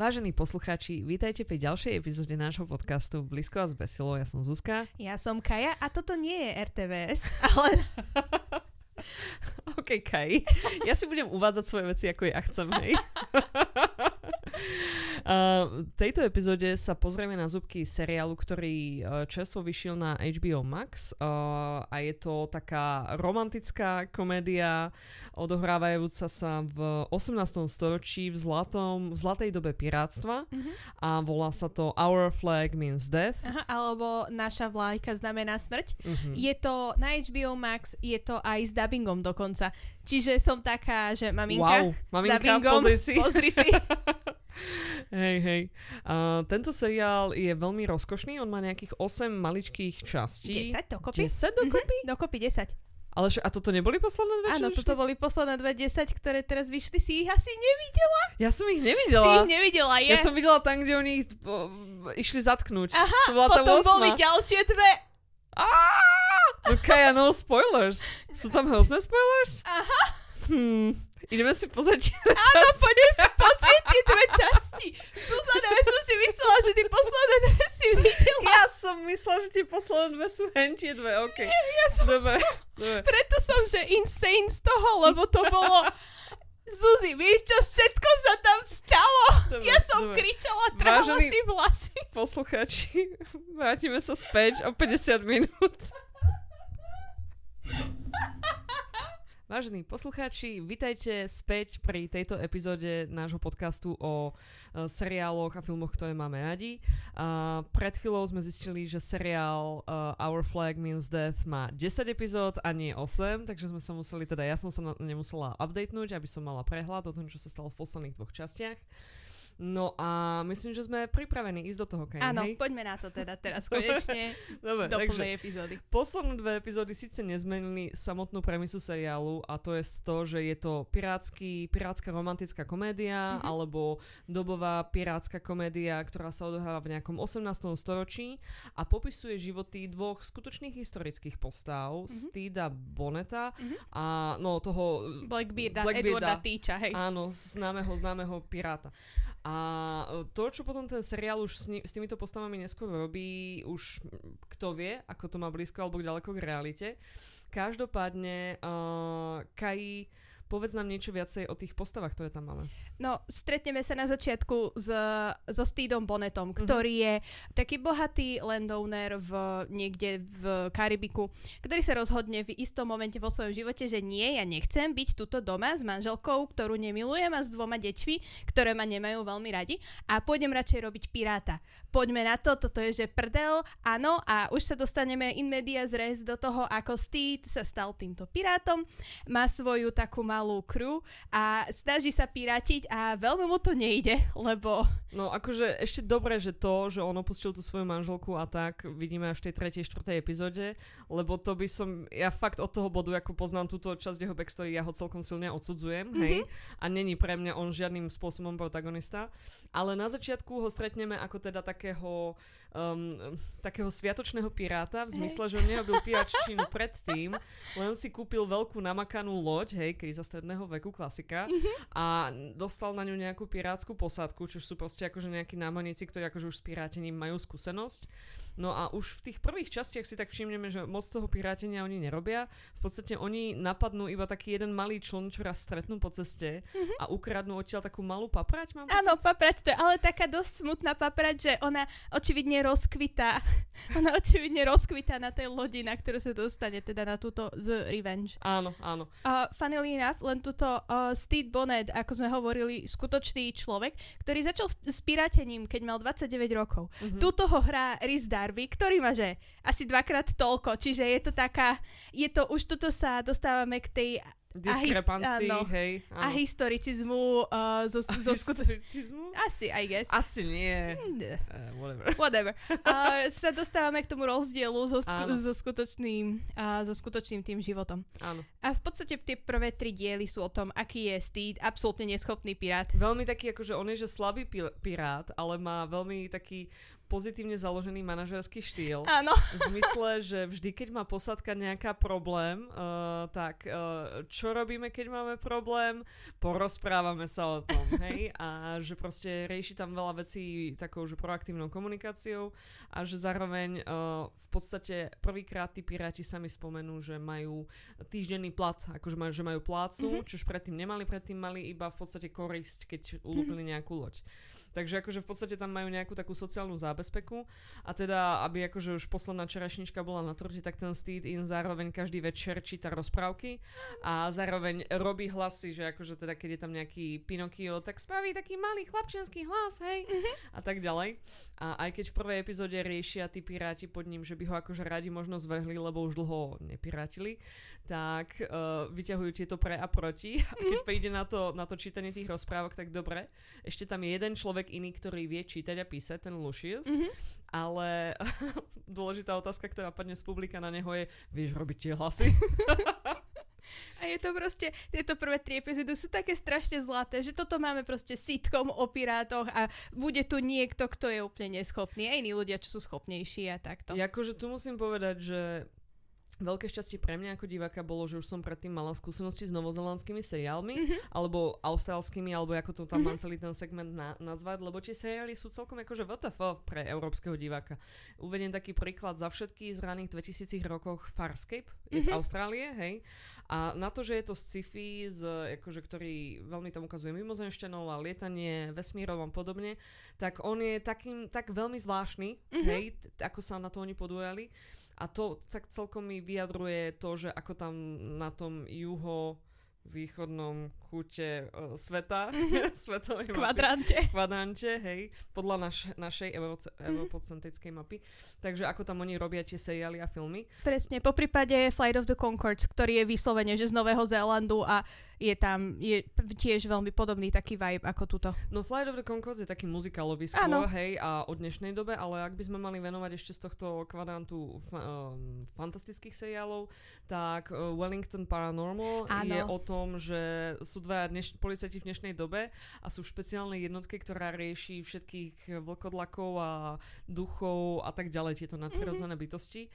Vážení poslucháči, vítajte pri ďalšej epizóde nášho podcastu Blízko a zbesilo. Ja som Zuzka. Ja som Kaja a toto nie je RTVS, ale... OK, Kaj. Ja si budem uvádzať svoje veci, ako ja chcem, hej. Uh, v tejto epizóde sa pozrieme na zubky seriálu, ktorý uh, čerstvo vyšiel na HBO Max uh, a je to taká romantická komédia odohrávajúca sa v 18. storočí v, zlatom, v zlatej dobe pirátstva uh-huh. a volá sa to Our Flag Means Death. Aha, alebo Naša vlajka znamená smrť. Uh-huh. Je to na HBO Max, je to aj s dubbingom dokonca. Čiže som taká, že maminka, wow, maminka s dubbingom, pozri si. pozri si. Hej, hej. Uh, tento seriál je veľmi rozkošný, on má nejakých 8 maličkých častí. 10 dokopy? 10 dokopy? Mm-hmm, dokopy 10. Ale a toto neboli posledné dve? Áno, toto boli posledné dve 10, ktoré teraz vyšli. Si ich asi nevidela? Ja som ich nevidela. Si ich nevidela, je. Ja som videla tam, kde oni ich po, išli zatknúť. Aha, to bola potom boli ďalšie dve. Okay, no spoilers. Sú tam hrozné spoilers? Aha. Hmm. Ideme si pozrieť Áno, poďme si pozrieť tie dve časti. Zuzana, ja som si myslela, že ty posledné dve si videla. Ja som myslela, že tie posledné dve sú hentie dve, ok. Nie, ja som... Dobre, dobre. Preto som, že insane z toho, lebo to bolo... Zuzi, vieš čo všetko sa tam stalo? Dobre, ja som dobre. kričala, trhala Vážený- si vlasy. Poslucháči, vrátime sa späť o 50 minút. Vážení poslucháči, vitajte späť pri tejto epizóde nášho podcastu o uh, seriáloch a filmoch, ktoré máme radi. Uh, pred chvíľou sme zistili, že seriál uh, Our Flag Means Death má 10 epizód a nie 8, takže sme sa museli, teda ja som sa na, nemusela updatenúť, aby som mala prehľad o tom, čo sa stalo v posledných dvoch častiach. No a myslím, že sme pripravení ísť do toho, Kaja, Áno, hej? poďme na to teda teraz konečne Dobre, do takže plnej epizódy. posledné dve epizódy síce nezmenili samotnú premisu seriálu a to je to, že je to pirátsky, pirátska romantická komédia Mhm. alebo dobová pirátska komédia, ktorá sa odohráva v nejakom 18. storočí a popisuje životy dvoch skutočných historických postav, Mhm. Steeda Boneta Mhm. a no toho Blackbearda, Blackbearda. Edwarda Týča, hej. Áno, známeho, známeho piráta. A e, to, čo potom ten seriál už s, ni- s týmito postavami neskôr robí, už kto vie, ako to má blízko alebo ďaleko k realite. Každopádne, uh, Kai, povedz nám niečo viacej o tých postavách, ktoré tam máme. No, stretneme sa na začiatku s, so Steedom Bonnetom, Mhm. ktorý je taký bohatý landowner v, niekde v Karibiku, ktorý sa rozhodne v istom momente vo svojom živote, že nie, ja nechcem byť tuto doma s manželkou, ktorú nemilujem a s dvoma deťmi, ktoré ma nemajú veľmi radi a pôjdem radšej robiť piráta. Poďme na to, toto je že prdel, áno, a už sa dostaneme in media res do toho, ako Steed sa stal týmto pirátom, má svoju takú malú crew a snaží sa pirátiť a veľmi mu to nejde, lebo No akože ešte dobre, že to, že on opustil tú svoju manželku a tak vidíme až v tej tretej, štvrtej epizóde, lebo to by som, ja fakt od toho bodu, ako poznám túto časť jeho backstory, ja ho celkom silne odsudzujem, mm-hmm. hej, a není pre mňa on žiadnym spôsobom protagonista, ale na začiatku ho stretneme ako teda takého, um, takého sviatočného piráta, v zmysle, že on nerobil piraččinu predtým, len si kúpil veľkú namakanú loď, hej, kríza stredného veku, klasika, a dostal na ňu nejakú pirátskú posádku, čo sú proste akože nejakí námorníci, ktorí akože už s pirátením majú skúsenosť. No a už v tých prvých častiach si tak všimneme, že moc toho pirátenia oni nerobia. V podstate oni napadnú iba taký jeden malý čln, čo raz stretnú po ceste a ukradnú odtiaľ takú malú paprať, mám áno, paprať to je ale taká dosť smutná paprať, že ona očividne rozkvitá, ona očividne rozkvitá na tej lodi, na ktorú sa dostane, teda na túto The Revenge. Áno, áno. Uh, funnily enough, len túto uh, Steve Bonnet, ako sme hovorili, skutočný človek, ktorý začal s pirátením, keď mal 29 rokov. Mhm. Tuto ho hrá Rhys Darby, ktorý má že asi dvakrát toľko, čiže je to taká, je to, už tuto sa dostávame k tej Diskrepancii, áno. hej. a historicizmu uh, zo, A zo historicizmu? Asi, I guess. Asi nie. Mm, Uh, whatever. Whatever. Uh, sa dostávame k tomu rozdielu so, sku- so, skutočným, uh, so skutočným tým životom. Áno. A v podstate tie prvé tri diely sú o tom, aký je Steed, absolútne neschopný pirát. Veľmi taký, akože on je že slabý pi- pirát, ale má veľmi taký pozitívne založený manažerský štýl. Áno. V zmysle, že vždy, keď má posádka nejaká problém, uh, tak uh, čo robíme, keď máme problém? Porozprávame sa o tom, hej? A že proste rieši tam veľa vecí takou, že proaktívnou komunikáciou a že zároveň uh, v podstate prvýkrát tí piráti sami spomenú, že majú týždenný plat, akože majú, že majú plácu, mm-hmm. čož predtým nemali, predtým mali iba v podstate korisť, keď ulúpili mm-hmm. nejakú loď. Takže akože v podstate tam majú nejakú takú sociálnu zábezpeku a teda, aby akože už posledná čerešnička bola na torte, tak ten Steed in zároveň každý večer číta rozprávky a zároveň robí hlasy, že akože teda keď je tam nejaký Pinokio, tak spraví taký malý chlapčenský hlas, hej, mm-hmm. a tak ďalej. A aj keď v prvej epizóde riešia tí piráti pod ním, že by ho akože radi možno zvehli, lebo už dlho nepirátili, tak uh, vyťahujú tieto pre a proti. A keď mm-hmm. príde na to, na to čítanie tých rozprávok, tak dobre. Ešte tam je jeden človek iný, ktorý vie čítať a písať, ten Lucius. Mm-hmm. Ale dôležitá otázka, ktorá padne z publika na neho je, vieš robiť tie hlasy? A je to proste, tieto prvé tri epizódy sú také strašne zlaté, že toto máme proste sitcom o pirátoch a bude tu niekto, kto je úplne neschopný. A iní ľudia, čo sú schopnejší a takto. Jakože tu musím povedať, že Veľké šťastie pre mňa ako diváka bolo, že už som predtým mala skúsenosti s novozelandskými seriálmi, mm-hmm. alebo austrálskymi, alebo ako to tam mm-hmm. celý ten segment na- nazvať, lebo tie seriály sú celkom akože WTF pre európskeho diváka. Uvediem taký príklad za všetky z raných 2000 rokoch Farscape je mm-hmm. z mhm. Austrálie, hej. A na to, že je to sci-fi, z, akože, ktorý veľmi tam ukazuje mimozenšťanov a lietanie vesmírov a podobne, tak on je takým, tak veľmi zvláštny, mm-hmm. hej, ako sa na to oni podujali. A to tak celkom mi vyjadruje to, že ako tam na tom juho východnom kúte uh, sveta, mm-hmm. svetovej kvadrante. Mapy, kvadrante, hej, podľa naš, našej europocentrickej mm-hmm. mapy. Takže ako tam oni robia tie seriály a filmy. Presne, po prípade Flight of the Concords, ktorý je vyslovene, že z Nového Zélandu a je tam je tiež veľmi podobný taký vibe ako tuto. No Flight of the Concords je taký muzikálový skôr, hej, a od dnešnej dobe, ale ak by sme mali venovať ešte z tohto kvadrantu f- um, fantastických seriálov, tak uh, Wellington Paranormal Áno. je o tom, že sú dva dneš- policajti v dnešnej dobe a sú v špeciálnej jednotke, ktorá rieši všetkých vlkodlakov a duchov a tak ďalej, tieto nadprirodzené mm-hmm. bytosti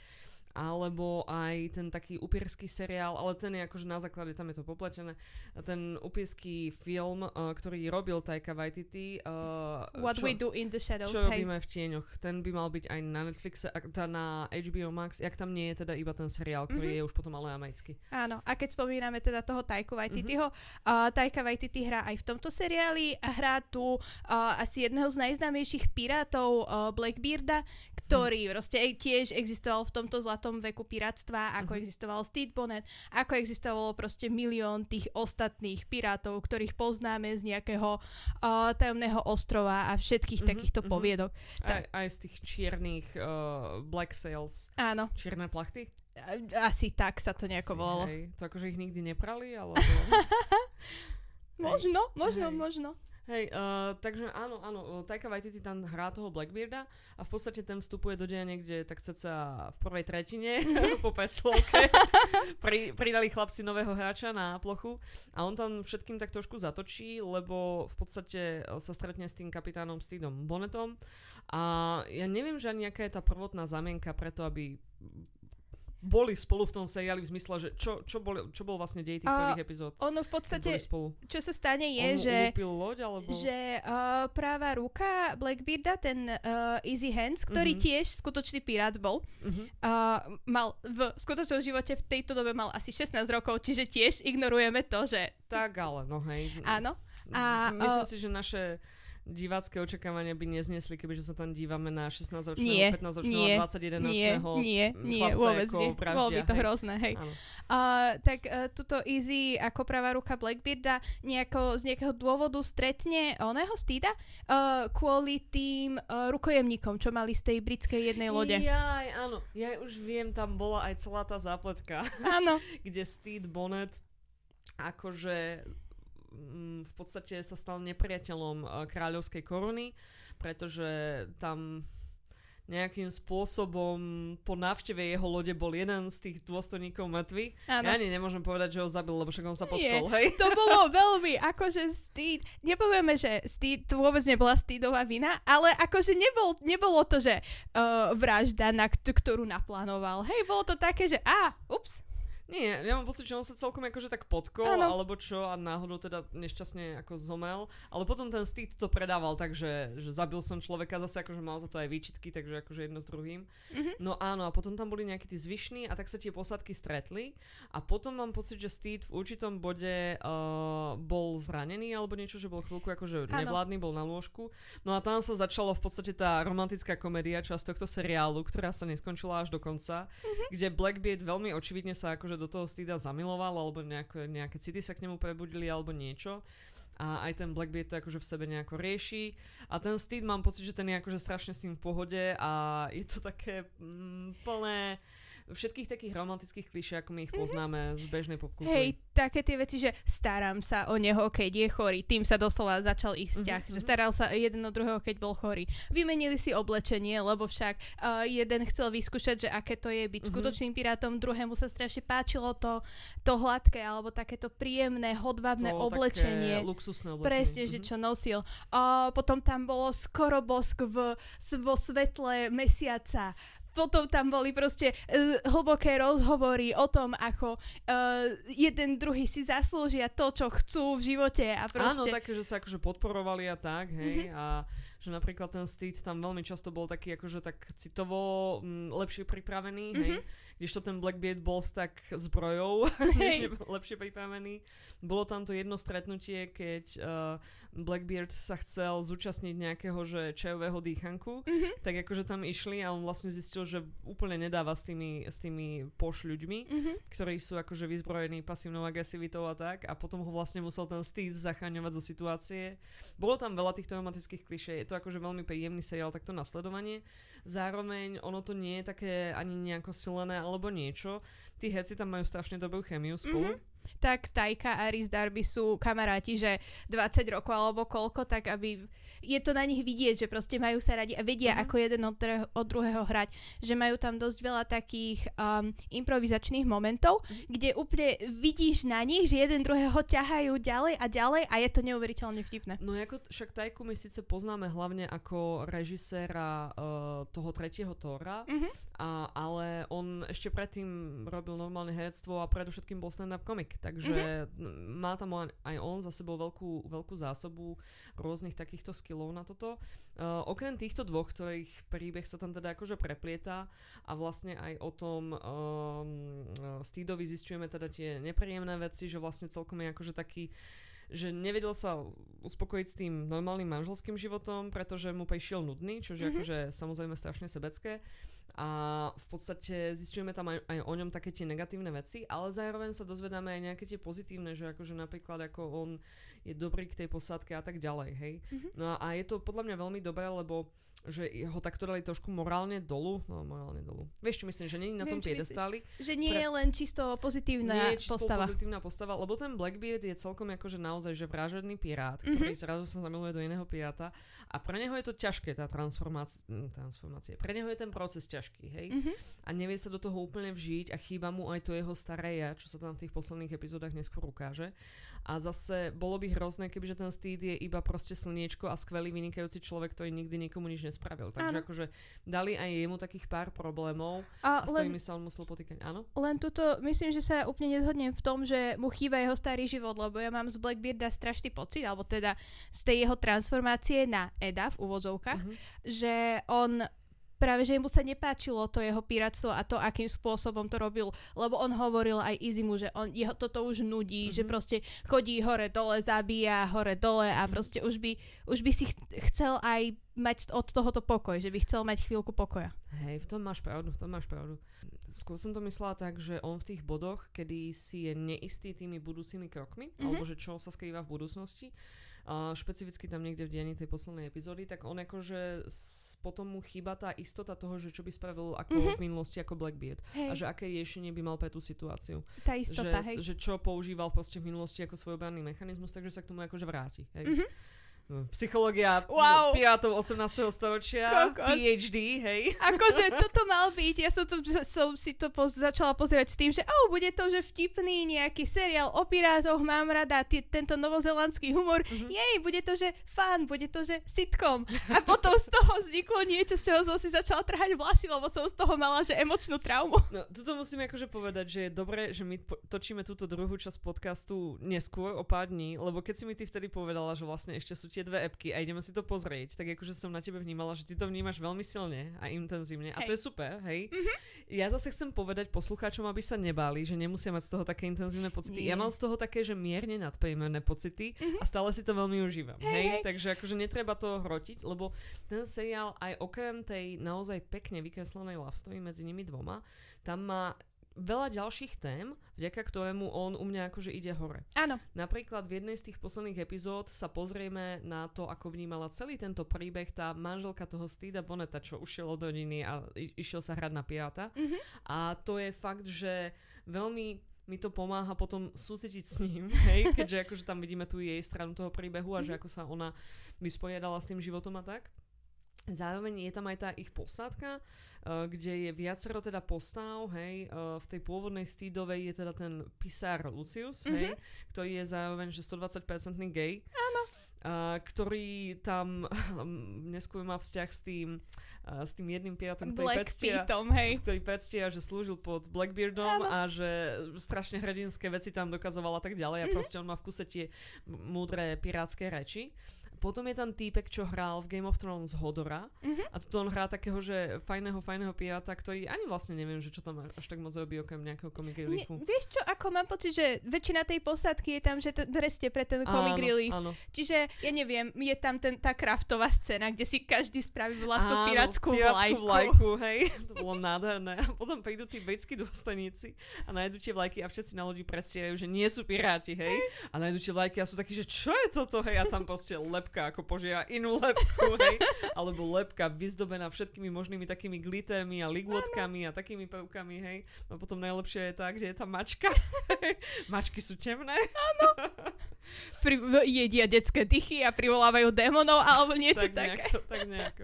alebo aj ten taký upierský seriál, ale ten je akože na základe, tam je to popletené, ten upierský film, uh, ktorý robil Taika Waititi. Uh, What čo, We Do in the Shadows, Čo hey. robíme v tieňoch. Ten by mal byť aj na Netflixe, tá na HBO Max, jak tam nie je teda iba ten seriál, ktorý mm-hmm. je už potom ale americký. Áno, a keď spomíname teda toho Taika Waititiho, mm-hmm. uh, Taika Waititi hrá aj v tomto seriáli a hrá tu uh, asi jedného z najznámejších pirátov uh, Blackbearda, ktorý mm. proste tiež existoval v tomto zlatom tom veku piráctva, ako uh-huh. existoval Steve Bonnet, ako existovalo proste milión tých ostatných pirátov, ktorých poznáme z nejakého uh, tajomného ostrova a všetkých uh-huh, takýchto uh-huh. poviedok. Aj, aj z tých čiernych uh, black sails. Áno. Čierne plachty? Asi tak sa to nejako Asi, volalo. Hej. To akože ich nikdy neprali, alebo... možno, možno, hej. možno. Hej, uh, takže áno, áno, Taika Waititi tam hrá toho Blackbearda a v podstate ten vstupuje do deja niekde tak sa v prvej tretine mhm. po peslovke. Pri, pridali chlapci nového hráča na plochu a on tam všetkým tak trošku zatočí, lebo v podstate sa stretne s tým kapitánom Steedom Bonnetom a ja neviem, že ani nejaká je tá prvotná zamienka preto, aby boli spolu v tom seriáli v zmysle, že čo, čo, bol, čo bol vlastne dej tých uh, prvých epizód? Ono v podstate, spolu. čo sa stane je, On že, loď, alebo... že uh, práva ruka Blackbearda, ten uh, Easy Hands, ktorý uh-huh. tiež skutočný pirát bol, uh-huh. uh, mal v skutočnom živote v tejto dobe mal asi 16 rokov, čiže tiež ignorujeme to, že... Tak ale, no hej. Áno. A, Myslím uh, si, že naše divácké očakávania by neznesli, kebyže sa tam dívame na 16-ročného, 15-ročného, 21-ročného Nie, nie, vôbec nie. Bolo by to hej. hrozné, hej. Uh, tak uh, tuto Easy ako pravá ruka Blackbearda nejako, z nejakého dôvodu stretne oného Steeda uh, kvôli tým uh, rukojemníkom, čo mali z tej britskej jednej lode. Jaj, áno. Ja už viem, tam bola aj celá tá zápletka. Áno. kde Steed Bonnet akože v podstate sa stal nepriateľom eh, kráľovskej koruny, pretože tam nejakým spôsobom po návšteve jeho lode bol jeden z tých dôstojníkov mŕtvy. Ja ani nemôžem povedať, že ho zabil, lebo však on sa potkol, hej? To bolo veľmi, akože Steed, nepovieme, že Steed, to vôbec nebola Steedová vina, ale akože nebol, nebolo to, že uh, vražda, na kt- ktorú naplánoval. Hej, bolo to také, že a, ups, Nie, ja mám pocit, že on sa celkom akože tak potkol, Áno. alebo čo, a náhodou teda nešťastne ako zomel, ale potom ten Steed to predával tak, že, že zabil som človeka, zase akože mal za to aj výčitky, takže akože jedno s druhým. Mhm. No áno, a potom tam boli nejakí tí zvyšní a tak sa tie posádky stretli a potom mám pocit, že Steed v určitom bode uh, bol zranený alebo niečo, že bol chvíľku akože Áno. nevládny, bol na lôžku. No a tam sa začalo v podstate tá romantická komédia, časť tohto seriálu, ktorá sa neskončila až do konca, Mhm. kde Blackbeard veľmi očividne sa akože do toho Steeda zamiloval alebo nejaké, nejaké city sa k nemu prebudili alebo niečo. A aj ten Blackbeard to akože v sebe nejako rieši. A ten Steed mám pocit, že ten je akože strašne s tým v pohode a je to také mm, plné všetkých takých romantických klišé, ako my ich poznáme z bežnej popkultúry. Mhm. hej, také tie veci, že starám sa o neho, keď je chorý. Tým sa doslova začal ich vzťah. Mhm, Že mhm. staral sa jeden o druhého, keď bol chorý. Vymenili si oblečenie, lebo však uh, jeden chcel vyskúšať, že aké to je byť Mhm. skutočným pirátom, druhému sa strašne páčilo to, to hladké, alebo takéto príjemné, hodvábne To oblečenie. Luxusné oblečenie. Presne, že Mhm. čo nosil. A potom tam bolo skoro bosk v, vo svetle mesiaca. Potom tam boli proste uh, hlboké rozhovory o tom, ako uh, jeden druhý si zaslúžia to, čo chcú v živote a Áno, proste... také, že sa akože podporovali a tak, hej, Mhm. a že napríklad ten Steed tam veľmi často bol taký akože tak citovo mm, lepšie pripravený, hej, Mhm. kdežto ten Blackbeard bol tak zbrojou, nebol lepšie pripravený. Bolo tam to jedno stretnutie, keď uh, Blackbeard sa chcel zúčastniť nejakého, že čajového dýchanku, Mhm, tak akože tam išli a on vlastne zistil, že úplne nedáva s tými, s tými poš ľuďmi, mhm. ktorí sú akože vyzbrojení pasívnou agresivitou a tak a potom ho vlastne musel ten Steed zachráňovať zo situácie. Bolo tam veľa týchto romantických klišé, je to akože veľmi príjemný seriál takto nasledovanie. Zároveň ono to nie je také ani nejako silené alebo niečo. Tí herci tam majú strašne dobrú chemiu spolu. Mhm. Tak Tajka a Rhys Darby sú kamaráti, že 20 rokov alebo koľko, tak aby je to na nich vidieť, že proste majú sa radi a vedia, Mhm. ako jeden od, dre- od druhého hrať. Že majú tam dosť veľa takých um, improvizačných momentov, Mhm. kde úplne vidíš na nich, že jeden druhého ťahajú ďalej a ďalej a je to neuveriteľne vtipné. No ako však Tajku my síce poznáme hlavne ako režiséra uh, toho tretieho Tóra, Mhm. A, ale on ešte predtým robil normálne herectvo a predovšetkým bol stand-up komik, takže mm-hmm. má tam aj- on za sebou veľkú, veľkú zásobu rôznych takýchto skillov na toto. Uh, okrem týchto dvoch, ktorých príbeh sa tam teda akože preplieta a vlastne aj o tom um, uh, Steedovi zistujeme teda tie nepríjemné veci, že vlastne celkom je akože taký že nevedel sa uspokojiť s tým normálnym manželským životom, pretože mu prišiel nudný, čo je Mhm. akože samozrejme strašne sebecké. A v podstate zistujeme tam aj, aj o ňom také tie negatívne veci, ale zároveň sa dozvedáme aj nejaké tie pozitívne, že akože napríklad ako on je dobrý k tej posádke a tak ďalej, hej. Mhm. No a, a je to podľa mňa veľmi dobré, lebo že ho takto dali trošku morálne dolu, no morálne dolu. Vieš čo myslím, že není na tom Viem, piedestáli, Že nie Pre- je len čisto pozitívna nie je čisto postava. pozitívna postava, lebo ten Blackbeard je celkom akože naozaj že vražedný pirát, Mhm. ktorý zrazu sa zamiluje do iného piráta a pre neho je to ťažké, tá transformácia, transformácia. Pre neho je ten proces ťažký, hej? Mhm. A nevie sa do toho úplne vžiť a chýba mu aj to jeho staré ja, čo sa tam v tých posledných epizódach neskôr ukáže. A zase bolo by hrozné, kebyže ten Steed je iba proste slniečko a skvelý vynikajúci človek, ktorý nikdy nikomu nič nespravil. Takže Áno. akože dali aj jemu takých pár problémov A a s len ktorými sa on musel potýkať. Áno? Len tuto, myslím, že sa úplne nezhodnem v tom, že mu chýba jeho starý život, lebo ja mám z Blackbearda strašný pocit, alebo teda z tej jeho transformácie na Eda v úvodzovkách, Mhm. že on práve, že mu sa nepáčilo to jeho piratstvo a to, akým spôsobom to robil, lebo on hovoril aj Izimu, že on, jeho toto už nudí, že Mhm. proste chodí hore dole, zabíja hore dole a Mhm. proste už by, už by si ch- chcel aj mať od tohoto pokoj, že by chcel mať chvíľku pokoja. Hej, v tom máš pravdu, v tom máš pravdu. Skôr som to myslela tak, že on v tých bodoch, kedy si je neistý tými budúcimi krokmi, Mhm. alebo že čo sa skrýva v budúcnosti, a špecificky tam niekde v dianí tej poslednej epizódy, tak on akože potom mu chýba tá istota toho, že čo by spravil ako Mhm. v minulosti ako Blackbeard. Hej, A že aké riešenie by mal pre tú situáciu. tá istota, že, hej. že čo používal proste v minulosti ako svoj obranný mechanizmus, takže sa k tomu akože vráti. Hej. Mhm. Psychológia Wow. pirátov 18. storočia, Kokos. PhD, hej. Akože toto mal byť, ja som, to, som si to poz, začala pozerať s tým, že oh, bude to, že vtipný nejaký seriál o pirátoch, mám rada t- tento novozelandský humor, Mhm. jej, bude to, že fun, bude to, že sitcom. A potom z toho vzniklo niečo, z čoho som si začala trhať vlasy, lebo som z toho mala, že emočnú traumu. No, tuto musím akože povedať, že je dobré, že my točíme túto druhú časť podcastu neskôr o pár dní, lebo keď si mi ty vtedy povedala, že vlastne ešte sú tie dve epky a ideme si to pozrieť, tak akože som na tebe vnímala, že ty to vnímaš veľmi silne a intenzívne a to je super, hej. Ja zase chcem povedať poslucháčom, aby sa nebáli, že nemusia mať z toho také intenzívne pocity. Ja Nie. mám z toho také, že mierne nadpejmené pocity a stále si to veľmi užívam, Hej, hej. hej. Takže akože netreba to hrotiť, lebo ten seriál aj okrem tej naozaj pekne vykreslenej love story medzi nimi dvoma, tam má veľa ďalších tém, vďaka ktorému on u mňa akože ide hore. Áno, Napríklad v jednej z tých posledných epizód sa pozrieme na to, ako vnímala celý tento príbeh tá manželka toho Steeda Boneta, čo ušiel od rodiny a i- išiel sa hrať na piráta. Mhm. A to je fakt, že veľmi mi to pomáha potom súcitiť s ním, hej, keďže akože tam vidíme tú jej stranu toho príbehu a že ako sa ona vysporiadala s tým životom a tak. Zároveň je tam aj tá ich posádka, uh, kde je viacero teda postav, hej, uh, v tej pôvodnej Steedovej je teda ten pisár Lucius, Mhm. hej, ktorý je zároveň že 120% gay. Áno. Uh, ktorý tam neskôr má vzťah s tým, uh, s tým jedným pirátom, ktorý Black pectia, hej. ktorý pectia, že slúžil pod Blackbeardom Áno. a že strašne hrdinské veci tam dokazoval a tak ďalej a Mhm. proste on má v kuse tie múdre pirátske reči. Potom je tam týpek, čo hral v Game of Thrones Hodora Mhm. a tu on hrá takého, že fajného, fajného piráta, ktorý ani vlastne neviem, že čo tam až tak moc robí okrem nejakého comic Ne, reliefu. vieš čo, ako mám pocit, že väčšina tej posádky je tam, že presne pre ten comic Áno, relief. Áno, Čiže, ja neviem, je tam ten, tá kraftová scéna, kde si každý spraví vlastnú Áno, pirátskú pirátskú vlajku. vlajku, hej. To bolo nádherné. A potom prídu tí britskí dôstojníci a nájdu tie vlajky a všetci na lodi predstierajú, že nie sú piráti, hej. A nájdu tie vlajky a sú takí, že čo je toto, hej. A tam proste lepka ako požiera inú lepku, hej. Alebo lepka vyzdobená všetkými možnými takými glittermi a ligôtkami a takými prvkami, hej. No potom najlepšie je tá, kde je tá mačka. Mačky sú temné. Pri, v- jedia detské dychy a privolávajú démonov alebo niečo tak také. nejako, tak nejako.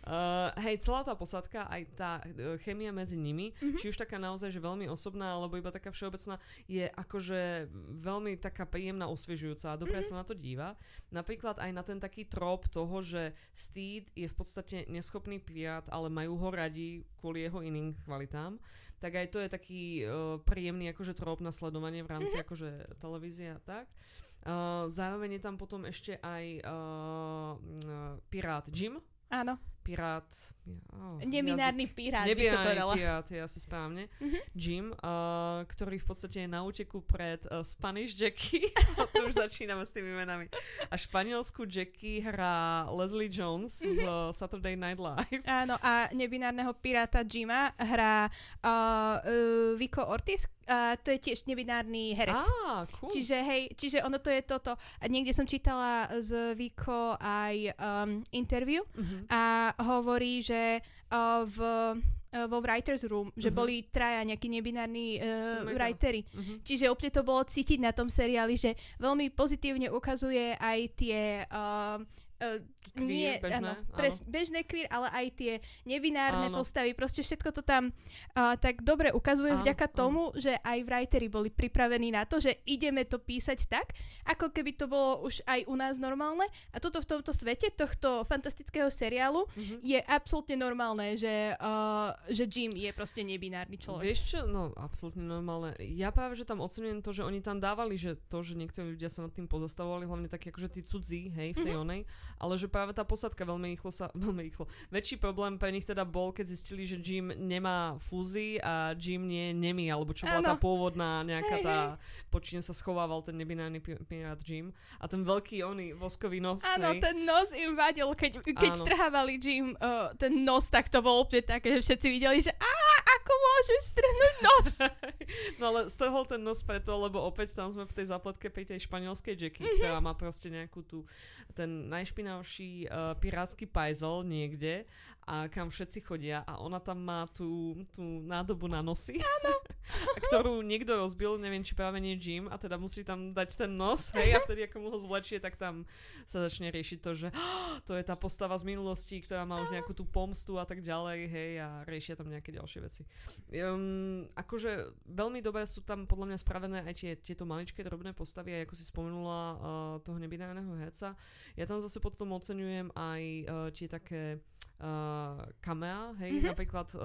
Uh, hej, celá tá posádka, aj tá uh, chemia medzi nimi, Mhm. či už taká naozaj, že veľmi osobná, alebo iba taká všeobecná, je akože veľmi taká príjemná, osviežujúca a dobre Mhm. sa na to díva. Napríklad aj na ten taký trop toho, že Steed je v podstate neschopný pirát, ale majú ho radi kvôli jeho iným kvalitám, tak aj to je taký uh, príjemný akože trop na sledovanie v rámci Mhm. akože televízie a tak. Uh, zároveň je tam potom ešte aj uh, pirát Jim. Áno, Pirát... Oh, neminárny pirát by som povedala. pirát, je asi správne. Mhm. Jim, uh, ktorý v podstate je na úteku pred uh, Spanish Jackie. Tu už začíname s tými menami. A španielsku Jackie hrá Leslie Jones z uh, Saturday Night Live. Áno, a nebinárneho piráta Jima hrá uh, uh, Vico Ortiz, a to je tiež nebinárny herec. Á, cool. Čiže hej, čiže ono to je toto. A niekde som čítala z Vico aj um, interview Mhm. a hovorí, že uh, v, uh, vo Writers Room, že Mhm. boli traja nejakí nebinárni uh, To writeri. Mhm. Čiže úplne to bolo cítiť na tom seriáli, že veľmi pozitívne ukazuje aj tie uh, uh, Queer, nie, bežné, áno, áno. pres, bežné queer, ale aj tie nebinárne Áno. postavy, proste všetko to tam uh, tak dobre ukazuje Áno, vďaka áno. tomu, že aj writeri boli pripravení na to, že ideme to písať tak, ako keby to bolo už aj u nás normálne. A toto v tomto svete, tohto fantastického seriálu, Mhm. je absolútne normálne, že, uh, že Jim je proste nebinárny človek. Vieš čo, no absolútne normálne. Ja práve, že tam ocenujem to, že oni tam dávali, že to, že niektorí ľudia sa nad tým pozastavovali, hlavne takí akože tí cudzí, hej, v tej Mhm. onej, ale že práve tá posadka veľmi rýchlo sa, veľmi rýchlo. Väčší problém pre nich teda bol, keď zistili, že Jim nemá fúzy a Jim nie je nemý, alebo čo bola tá pôvodná nejaká Hej, tá, počine sa schovával ten nebinárny pi- pirát Jim. A ten veľký oný voskový nos, Áno, ten nos im vadil, keď, keď strhávali Jim uh, ten nos, tak to bolo úplne také, že všetci videli, že á, ako môžeš strhnúť nos? no ale strhol ten nos preto, lebo opäť tam sme v tej zápletke pri tej španielskej Jackie, Mhm. ktorá má proste nejakú tú, ten najšpinavší uh, pirátsky pajzel niekde a kam všetci chodia a ona tam má tú, tú nádobu na nosy, ktorú niekto rozbil, neviem či práve nie Jim a teda musí tam dať ten nos, hej, a vtedy ako mu ho zvlečie, tak tam sa začne riešiť to, že to je tá postava z minulosti, ktorá má už nejakú tú pomstu a tak ďalej, hej, a riešia tam nejaké ďalšie veci. Um, akože veľmi dobre sú tam podľa mňa spravené aj tie, tieto maličké drobné postavy, aj ako si spomenula uh, toho nebinárneho herca. Ja tam zase potom oceňujem aj uh, tie také uh, kamea, hej, Mhm. napríklad uh,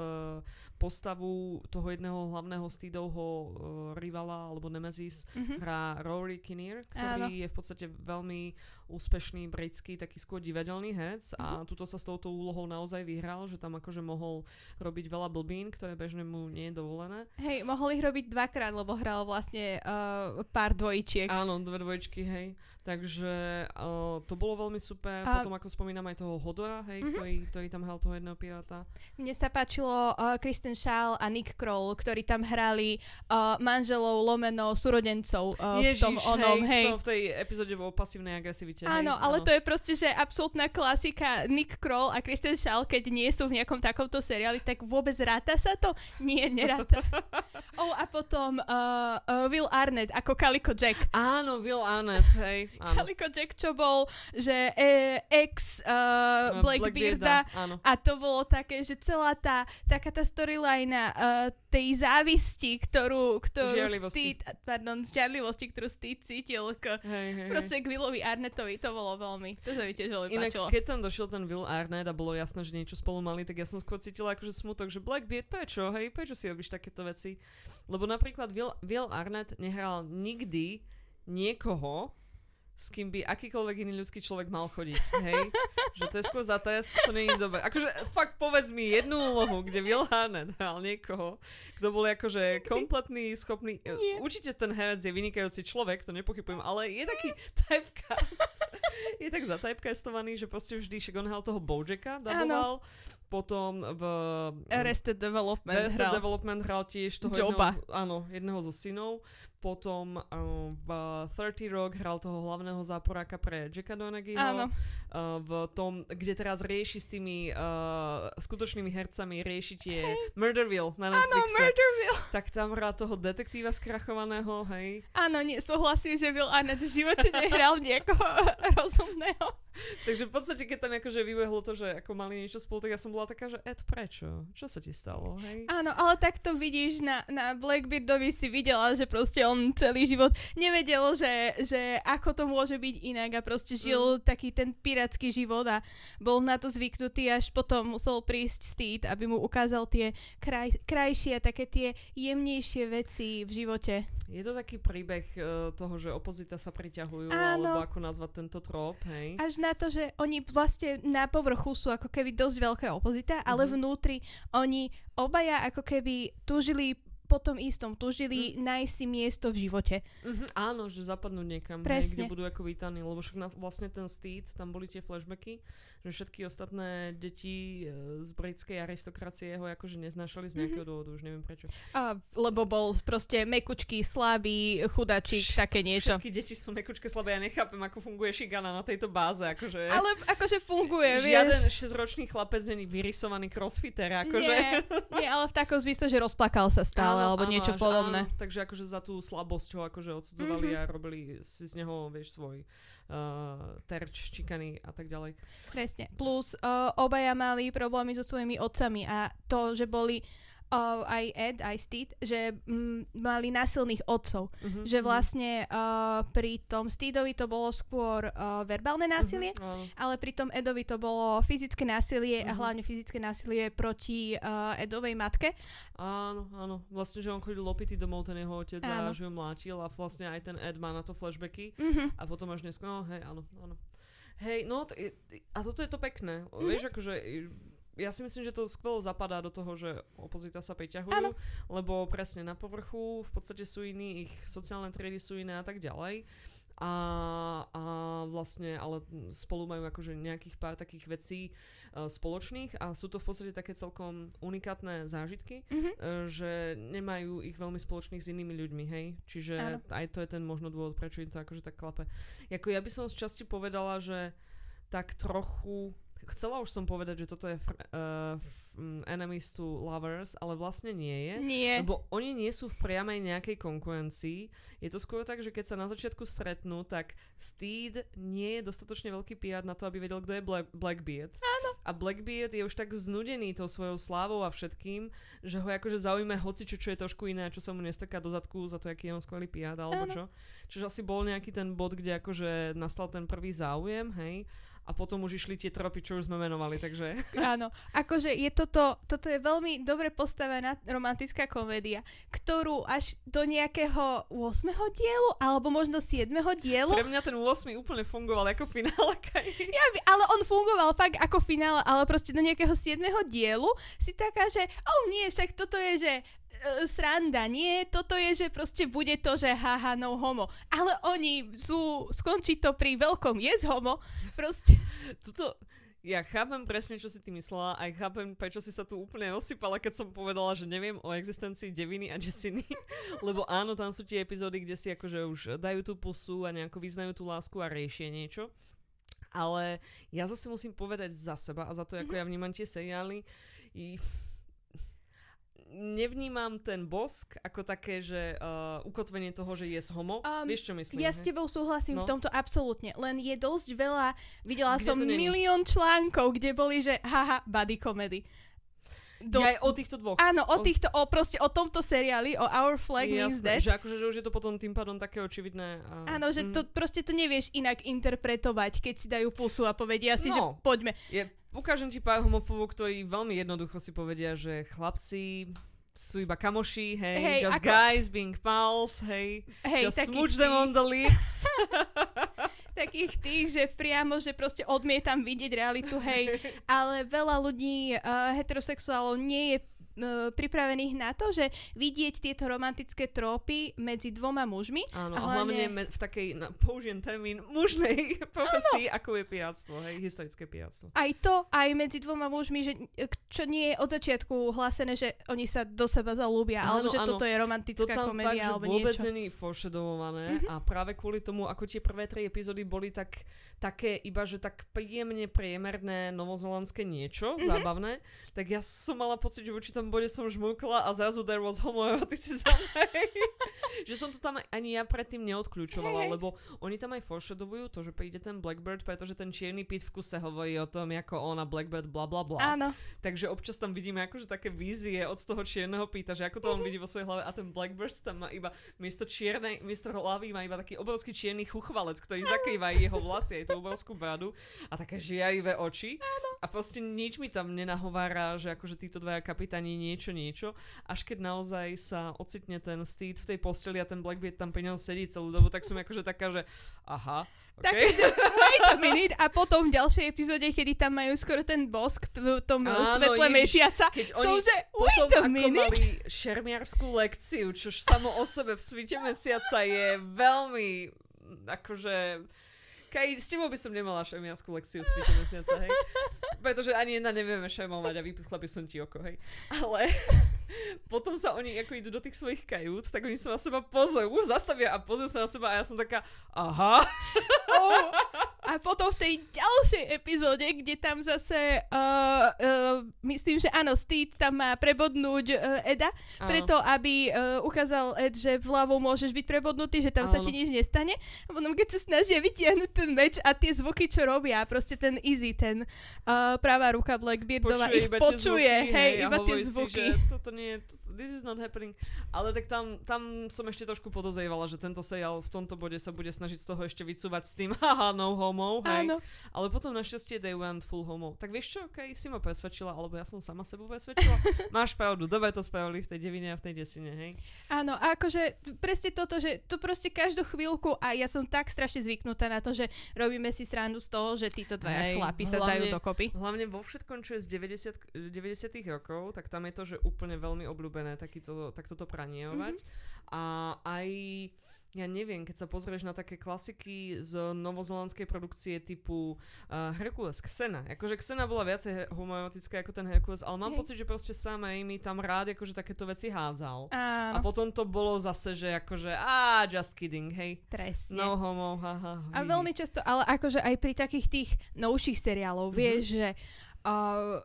postavu toho jedného hlavného Steedovho uh, rivala alebo Nemesis Mhm. hrá Rory Kinnear, ktorý Áno. je v podstate veľmi úspešný britský, taký skôr divadelný herec a Mhm. tuto sa s touto úlohou naozaj vyhral, že tam akože mohol robiť veľa blbín, ktoré bežne mu nie je dovolené. Hej, mohol ich robiť dvakrát, lebo hral vlastne uh, pár dvojičiek. Áno, dve dvojčky, hej. Takže uh, to bolo veľmi super. A- Potom ako spomínam aj toho Hodora, hej, Mhm. ktorý, ktorý tam hral toho jedného piráta. Mne sa páčilo uh, Kristen Shaw a Nick Kroll, ktorí tam hrali uh, manželov, lomeno, súrodencov uh, v tom onom, hej. V, tom, v tej epizóde o pasívnej agresivite. Áno, hej, ale to je proste, že absolútna klasika Nick Kroll a Kristen Shaw, keď nie sú v nejakom takomto seriáli, tak vôbec ráta sa to? Nie, neráta. oh, a potom uh, uh, Will Arnett ako Calico Jack. Áno, Will Arnett, hej. Áno. Calico Jack, čo bol, že e, ex uh, Blackbearda. Áno. A to bolo také, že celá tá, taká tá storyline uh, tej závisti, ktorú, ktorú. Steve, pardon, žiarlivosti, ktorú Steve cítil k, Hej, hej, proste k Willovi Arnettovi, to bolo veľmi, to sa mi tiež veľmi Inak, páčilo. keď tam došiel ten Will Arnett a bolo jasné, že niečo spolu mali, tak ja som skôr cítila akože smutok, že Blackbeard, prečo, hej, prečo si robíš takéto veci? Lebo napríklad Will, Will Arnett nehral nikdy niekoho, s kým by akýkoľvek iný ľudský človek mal chodiť, hej? že to je skôr za test, to nie je dobré. Akože fakt povedz mi jednu úlohu, kde Will Arnett hral niekoho, kto bol akože kompletný, schopný... Nie. Určite ten herec je vynikajúci človek, to nepochybujem, ale je taký typecast. je tak zatypecastovaný, že proste vždy, však on hral toho Bojacka, daboval, potom v... Arrested Development Arrested hral. Development hral tiež toho Joba. jedného, áno, jedného zo synov. Potom uh, v 30 Rock hral toho hlavného záporáka pre Jacka Donaghyho. Áno. Uh, v tom, kde teraz rieši s tými uh, skutočnými hercami, rieši tie Murderville na Áno, Netflixe. Murderville. tak tam hrá toho detektíva skrachovaného, hej. Áno, nie, súhlasím, že Will Arnett v živote nehral niekoho rozumného. Takže v podstate, keď tam akože vybehlo to, že ako mali niečo spolu, tak ja som bola taká, že Ed, prečo? Čo sa ti stalo, hej? Áno, ale takto vidíš, na, na Blackbeardovi si videla, že proste on celý život nevedel, že, že ako to môže byť inak a proste žil taký ten pirátsky život a bol na to zvyknutý, až potom musel prísť Steed, aby mu ukázal tie kraj, krajšie také tie jemnejšie veci v živote. Je to taký príbeh uh, toho, že opozita sa priťahujú, Áno. alebo ako nazvať tento trop, hej? Až na to, že oni vlastne na povrchu sú ako keby dosť veľké opozita, ale Mhm. vnútri oni obaja ako keby tužili po tom istom, tužili nájsť si miesto v živote. Mhm, áno, že zapadnú niekam, hej, kde budú ako vítaní, lebo však na, vlastne ten Steed, tam boli tie flashbacky, že všetky ostatné deti e, z britskej aristokracie ho akože neznášali z nejakého dôvodu, už neviem prečo. A, lebo bol proste mekučký, slabý, chudačík, také niečo. Všetky deti sú mekučke slabé, ja nechápem, ako funguje šikana na tejto báze, akože... Ale akože funguje, Žiaden vieš. 6-ročný chlapec není vyrysovaný crossfitter, akože... Nie, nie, ale v takom zmysle, že rozplakal sa stále, Áno, alebo áno, niečo podobné. Áno, takže akože za tú slabosť ho akože odsudzovali Mhm. a robili si z neho, vieš, svoj uh, terč, čikany a tak ďalej. Presne. Plus uh, obaja mali problémy so svojimi otcami a to, že boli uh, aj Ed, aj Steed, že mm, mali násilných otcov. Uh-huh, Že vlastne uh, pri tom Steedovi to bolo skôr uh, verbálne násilie, áno. ale pri tom Edovi to bolo fyzické násilie a Mhm. hlavne fyzické násilie proti uh, Edovej matke. áno, áno. Vlastne, že on chodil lopity domov, ten jeho otec Áno. a že ho mlátil a vlastne aj ten Ed má na to flashbacky Mhm. a potom až neskôr, no hej, áno, áno. Hej, no t- a toto je to pekné. Mhm. Vieš, akože ja si myslím, že to skvelo zapadá do toho, že opozita sa priťahujú, Áno. lebo presne na povrchu v podstate sú iní, ich sociálne triedy sú iné a tak ďalej. a, a vlastne, ale spolu majú akože nejakých pár takých vecí uh, spoločných a sú to v podstate také celkom unikátne zážitky, Mhm. uh, že nemajú ich veľmi spoločných s inými ľuďmi, hej. Čiže Áno. aj to je ten možno dôvod, prečo im to akože tak klape. Jako ja by som z časti povedala, že tak trochu chcela už som povedať, že toto je fr- uh, f- enemies to lovers, ale vlastne nie je. Nie. Lebo oni nie sú v priamej nejakej konkurencii. Je to skôr tak, že keď sa na začiatku stretnú, tak Steed nie je dostatočne veľký piat na to, aby vedel, kto je Black- Blackbeard. Áno. A Blackbeard je už tak znudený tou svojou slávou a všetkým, že ho akože zaujíma hoci čo, čo je trošku iné, čo sa mu nestrká do zadku za to, aký je on skvelý piat, alebo Áno. čo. Čiže asi bol nejaký ten bod, kde akože nastal ten prvý záujem, hej. A potom už išli tie tropy, čo už sme menovali, takže... Áno, akože je toto, toto je veľmi dobre postavená romantická komédia, ktorú až do nejakého 8. dielu, alebo možno 7. dielu, Pre mňa ten 8 úplne fungoval ako finále. ja, ale on fungoval fakt ako finále, ale proste do nejakého 7. dielu si taká, že oh nie, však toto je, že sranda, nie, toto je, že proste bude to, že haha, no homo. Ale oni sú, skončí to pri veľkom yes homo, proste. Tuto, ja chápem presne, čo si ty myslela, aj chápem, prečo si sa tu úplne osypala, keď som povedala, že neviem o existencii Deviny a Jessiny. Lebo áno, tam sú tie epizódy, kde si akože už dajú tú pusu a nejako vyznajú tú lásku a riešia niečo. Ale ja zase musím povedať za seba a za to, ako Mhm. ja vnímam tie seriály, i nevnímam ten bosk ako také, že uh, ukotvenie toho, že je homo. Um, Vieš, čo myslím? Ja hej? s tebou súhlasím No. v tomto absolútne, len je dosť veľa, videla Kde som milión článkov, kde boli, že haha, buddy comedy. Do, Ja aj o týchto dvoch. áno, o o- týchto, o proste o tomto seriáli, o Our Flag Means Jasné, Death. že akože, že už je to potom tým pádom také očividné. A, Áno, že mm, to proste to nevieš inak interpretovať, keď si dajú pusu a povedia si, že No. poďme. Je, ukážem ti pár homofóbov, ktorí veľmi jednoducho si povedia, že chlapci sú iba kamoši, hej, Hej, just ako- guys being pals, hej, Hej, just smooch them tých- on the lips. takých tých, že priamo, že proste odmietam vidieť realitu, hej. Ale veľa ľudí, uh, heterosexuálov, nie je pripravených na to, že vidieť tieto romantické trópy medzi dvoma mužmi. Áno, A a hlavne hlavne- me- v takej, na, použijem termín, mužnej profesii, ako je pijáctvo, hej, historické pijáctvo. Aj to, aj medzi dvoma mužmi, že, e, čo nie je od začiatku hlásené, že oni sa do seba zalúbia, Áno, alebo že áno. toto je To romantická tam fakt, komédia, že alebo vôbec niečo. není foreshadowované Mhm. a práve kvôli tomu, ako tie prvé tri epizódy boli tak, také iba, že tak príjemne priemerné novozelandské niečo, Mhm. zábavné, tak ja som mala pocit, že v určitom bode som žmúkla a zrazu there was homoeroticizm. že som to tam ani ja predtým neodkľúčovala, hej. lebo oni tam aj foreshadowujú to, že príde ten Blackbird, pretože ten čierny pit v kuse hovorí o tom, ako on a Blackbird bla bla bla. Áno, Takže občas tam vidíme akože také vízie od toho čierneho pýta, že ako to on vidí vo svojej hlave a ten Blackburst tam má iba miesto čiernej, miesto hlavy má iba taký obrovský čierny chuchvalec, ktorý zakrýva jeho vlasy, aj tú obrovskú bradu a také žiarivé oči. A proste nič mi tam nenahovára, že akože títo dvaja kapitáni niečo, niečo. Až keď naozaj sa ocitne ten Steed v tej posteli a ten Blackbeard tam pri ňom sedí celú dobu, tak som akože taká, že aha, okay. Takže, wait a minute, a potom v ďalšej epizóde, kedy tam majú skoro ten bosk v tom Áno, svetle Ježiš, mesiaca, oni že wait a ako minute. mali šermiarskú lekciu, čož samo o sebe v svite mesiaca je veľmi akože... Kaj, s tebou by som nemala šermiarskú lekciu v svite mesiaca, hej? Pretože ani jedna nevieme šermovať a vypichla by som ti oko, hej? Ale potom sa oni ako idú do tých svojich kajút, tak oni sa na seba pozoru, zastavia a pozrú sa na seba a ja som taká, aha, Oh, a potom v tej ďalšej epizóde, kde tam zase, uh, uh, myslím, že áno, Steed tam má prebodnúť uh, Eda, Áno. preto aby uh, ukázal Ed, že vľavo môžeš byť prebodnutý, že tam sa Áno. ti nič nestane. A potom keď sa snažia vytiahnuť ten meč a tie zvuky, čo robia, proste ten Easy, ten uh, pravá ruka Blackbeardova ich iba tie počuje, zvuky, hej, a iba tie hovorí si, zvuky. že toto nie je, to, this is not happening. Ale tak tam, tam som ešte trošku podozrievala, že tento seriál v tomto bode sa bude snažiť z toho ešte vycúvať s tým haha, no homo, hej. Áno. Ale potom našťastie they went full homo. Tak vieš čo, okej, si ma presvedčila, alebo ja som sama sebu presvedčila. Máš pravdu, dobre to spravili v tej devine a v tej desine, hej. Áno, a akože presne toto, že to proste každú chvíľku a ja som tak strašne zvyknutá na to, že robíme si srandu z toho, že títo dvaja Hej, chlapi sa hlavne- dajú dokopy. Hlavne vo všetkom, čo je z 90, 90 rokov, tak tam je to, že úplne veľmi obľúbené takýto, takto to pranierovať. Mhm. A aj ja neviem, keď sa pozrieš na také klasiky z novozelandskej produkcie typu uh, Hercules, Xena. Akože Xena bola viacej homoerotická ako ten Hercules, ale mám Hej. pocit, že proste sám Amy tam rád akože takéto veci hádzal. Áno, A potom to bolo zase, že akože, á, just kidding, hej. presne. No homo, haha. A hi, hi. veľmi často, ale akože aj pri takých tých novších seriálov, Mhm. vieš, že uh,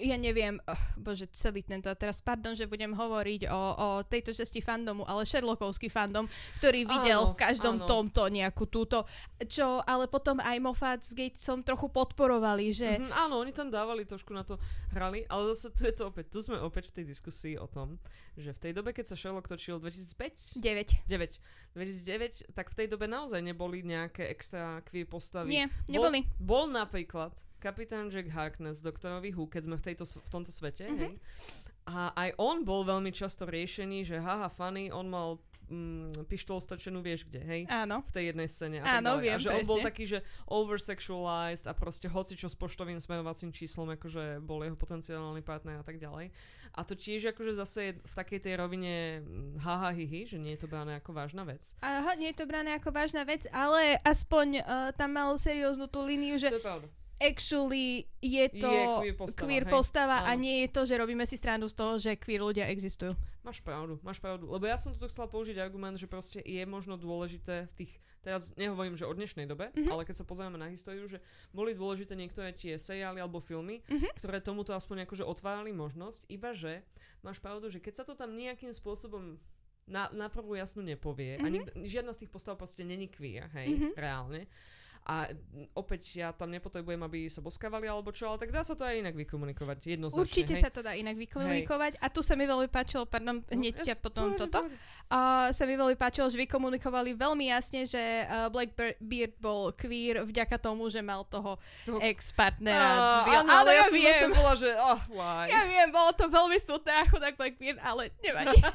ja neviem, uh, bože, celý tento, teraz pardon, že budem hovoriť o, o tejto časti fandomu, ale Sherlockovský fandom, ktorý videl Áno, v každom áno. tomto nejakú túto, čo ale potom aj Moffat s Gatesom trochu podporovali, že Mhm, áno, oni tam dávali trošku na to hrali, ale zase tu je to opäť, tu sme opäť v tej diskusii o tom, že v tej dobe, keď sa Sherlock točil 2005, 9. 9, 2009, tak v tej dobe naozaj neboli nejaké extra queer postavy. Nie, neboli. Bol, bol napríklad kapitán Jack Harkness, doktorovi Who, keď sme v, tejto, v tomto svete, Mhm. hej. A aj on bol veľmi často riešený, že haha, funny, on mal mm, pištol strčenú vieš kde, hej Áno. v tej jednej scéne. A Áno, viem, a že on bol taký, že oversexualized a proste hoci čo s poštovým smerovacím číslom, akože bol jeho potenciálny partner a tak ďalej. A to tiež akože zase je v takej tej rovine mm, haha hihi, že nie je to brané ako vážna vec. Aha, nie je to brané ako vážna vec, ale aspoň uh, tam mal serióznu tú líniu, že To je pravda. Actually je to Je queer postava, queer hej. postava a nie je to, že robíme si strandu z toho, že queer ľudia existujú. Máš pravdu, máš pravdu. Lebo ja som tu chcela použiť argument, že proste je možno dôležité v tých, teraz nehovorím, že o dnešnej dobe, Mhm. ale keď sa pozrieme na históriu, že boli dôležité niektoré tie seriály alebo filmy, Mhm. ktoré tomuto aspoň akože otvárali možnosť, iba že máš pravdu, že keď sa to tam nejakým spôsobom na, na prvú jasnú nepovie a Mhm. nik, žiadna z tých postav proste není queer, hej, Mhm. reálne. A opäť ja tam nepotrebujem, aby sa boskávali alebo čo, ale tak dá sa to aj inak vykomunikovať jednoznačne. Určite hej. sa to dá inak vykomunikovať a tu sa mi veľmi páčilo, pardon, hneď No, ťa jas- potom pohode, toto, uh, sa mi veľmi páčilo, že vykomunikovali veľmi jasne, že uh, Blackbeard bol queer vďaka tomu, že mal toho Toho- ex-partnera. Á, áno, ale ja, som viem, zase bola, že oh, why? ja viem, bolo to veľmi smutné a chudák Blackbeard, ale nevadí.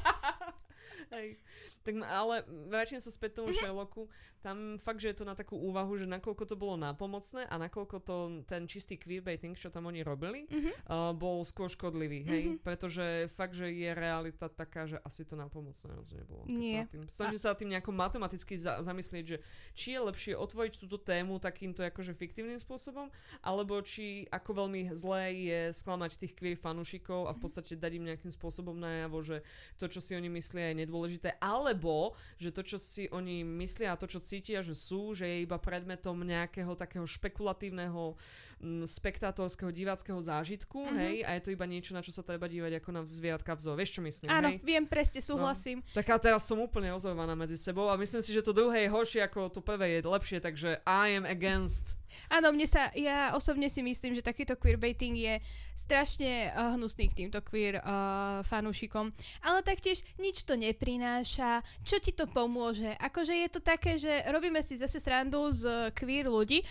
Hej. Tak, ale vrátim sa späť tomu Mhm. Sherlocku. Tam fakt, že je to na takú úvahu, že nakoľko to bolo nápomocné a nakoľko to ten čistý queerbaiting, čo tam oni robili, Mhm. uh, bol skôr škodlivý, hej? Mhm. Pretože fakt, že je realita taká, že asi to nápomocné moc nebolo. keď Nie. Sa nad tým, snaží sa tým nejako matematicky za, zamyslieť, že či je lepšie otvoriť túto tému takýmto akože fiktívnym spôsobom, alebo či ako veľmi zlé je sklamať tých queer fanúšikov a v podstate dať im nejakým spôsobom najavo, že to, čo si oni myslia, je nedôležité, alebo že to, čo si oni myslia a to, čo cítia, že sú, že je iba predmetom nejakého takého špekulatívneho mm, spektátorského diváckého zážitku, Mhm. hej, a je to iba niečo, na čo sa treba dívať ako na zvieratka v zoo. Vieš, čo myslím, Áno, hej? viem, presne, súhlasím. Tak a teraz som úplne rozhorvaná medzi sebou a myslím si, že to druhé je horšie ako to prvé je lepšie, takže I am against. Áno, mne sa, ja osobne si myslím, že takýto queerbaiting je strašne uh, hnusný k týmto queer uh, fanúšikom. Ale taktiež nič to neprináša. Čo ti to pomôže? Akože je to také, že robíme si zase srandu z queer ľudí,